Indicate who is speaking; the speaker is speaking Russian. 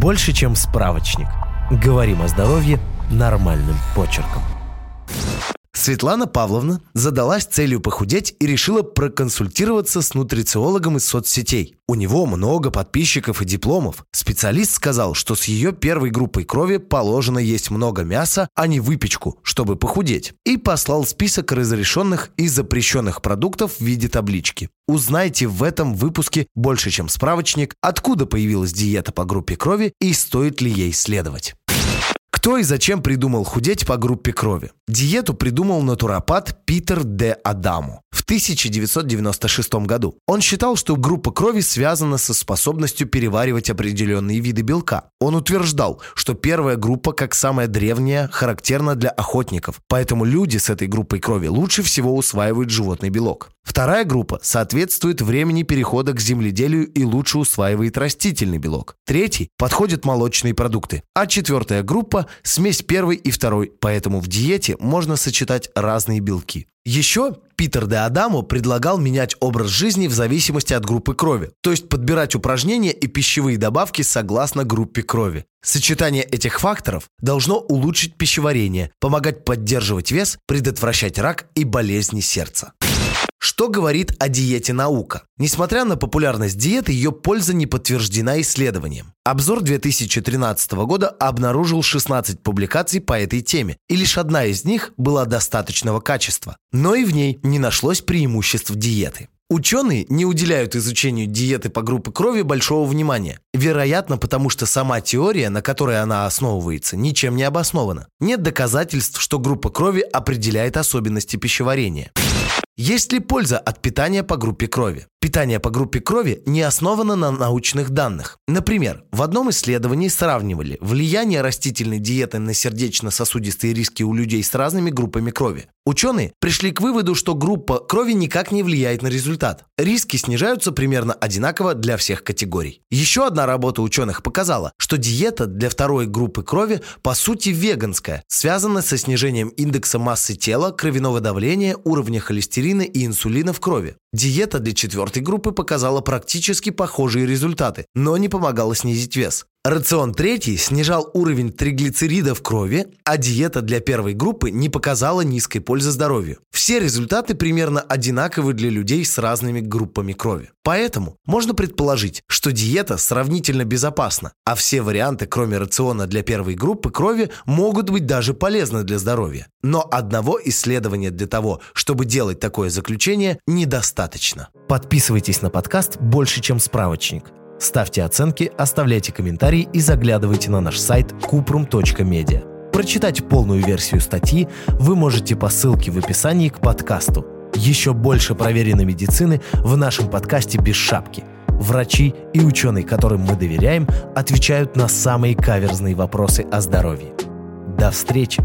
Speaker 1: больше, чем справочник. Говорим о здоровье нормальным почерком.
Speaker 2: Светлана Павловна задалась целью похудеть и решила проконсультироваться с нутрициологом из соцсетей. У него много подписчиков и дипломов. Специалист сказал, что с ее первой группой крови положено есть много мяса, а не выпечку, чтобы похудеть. И послал список разрешенных и запрещенных продуктов в виде таблички. Узнайте в этом выпуске больше, чем справочник, откуда появилась диета по группе крови и стоит ли ей следовать. Кто и зачем придумал худеть по группе крови? Диету придумал натуропат Питер Д. Адаму в 1996 году. Он считал, что группа крови связана со способностью переваривать определенные виды белка. Он утверждал, что первая группа, как самая древняя, характерна для охотников, поэтому люди с этой группой крови лучше всего усваивают животный белок. Вторая группа соответствует времени перехода к земледелию и лучше усваивает растительный белок. Третий подходят молочные продукты. А четвертая группа – смесь первой и второй, поэтому в диете можно сочетать разные белки. Еще Питер де Адамо предлагал менять образ жизни в зависимости от группы крови, то есть подбирать упражнения и пищевые добавки согласно группе крови. Сочетание этих факторов должно улучшить пищеварение, помогать поддерживать вес, предотвращать рак и болезни сердца. Что говорит о диете наука? Несмотря на популярность диеты, ее польза не подтверждена исследованием. Обзор 2013 года обнаружил 16 публикаций по этой теме, и лишь одна из них была достаточного качества. Но и в ней не нашлось преимуществ диеты. Ученые не уделяют изучению диеты по группе крови большого внимания. Вероятно, потому что сама теория, на которой она основывается, ничем не обоснована. Нет доказательств, что группа крови определяет особенности пищеварения. Есть ли польза от питания по группе крови? Питание по группе крови не основано на научных данных. Например, в одном исследовании сравнивали влияние растительной диеты на сердечно-сосудистые риски у людей с разными группами крови. Ученые пришли к выводу, что группа крови никак не влияет на результат. Риски снижаются примерно одинаково для всех категорий. Еще одна работа ученых показала, что диета для второй группы крови по сути веганская, связана со снижением индекса массы тела, кровяного давления, уровня холестерина и инсулина в крови. Диета для четвертой группы показала практически похожие результаты, но не помогала снизить вес. Рацион третий снижал уровень триглицеридов в крови, а диета для первой группы не показала низкой пользы здоровью. Все результаты примерно одинаковы для людей с разными группами крови. Поэтому можно предположить, что диета сравнительно безопасна, а все варианты, кроме рациона для первой группы крови, могут быть даже полезны для здоровья. Но одного исследования для того, чтобы делать такое заключение, недостаточно.
Speaker 1: Подписывайтесь на подкаст «Больше, чем справочник». Ставьте оценки, оставляйте комментарии и заглядывайте на наш сайт kuprum.media. Прочитать полную версию статьи вы можете по ссылке в описании к подкасту. Еще больше проверенной медицины в нашем подкасте «Без шапки». Врачи и ученые, которым мы доверяем, отвечают на самые каверзные вопросы о здоровье. До встречи!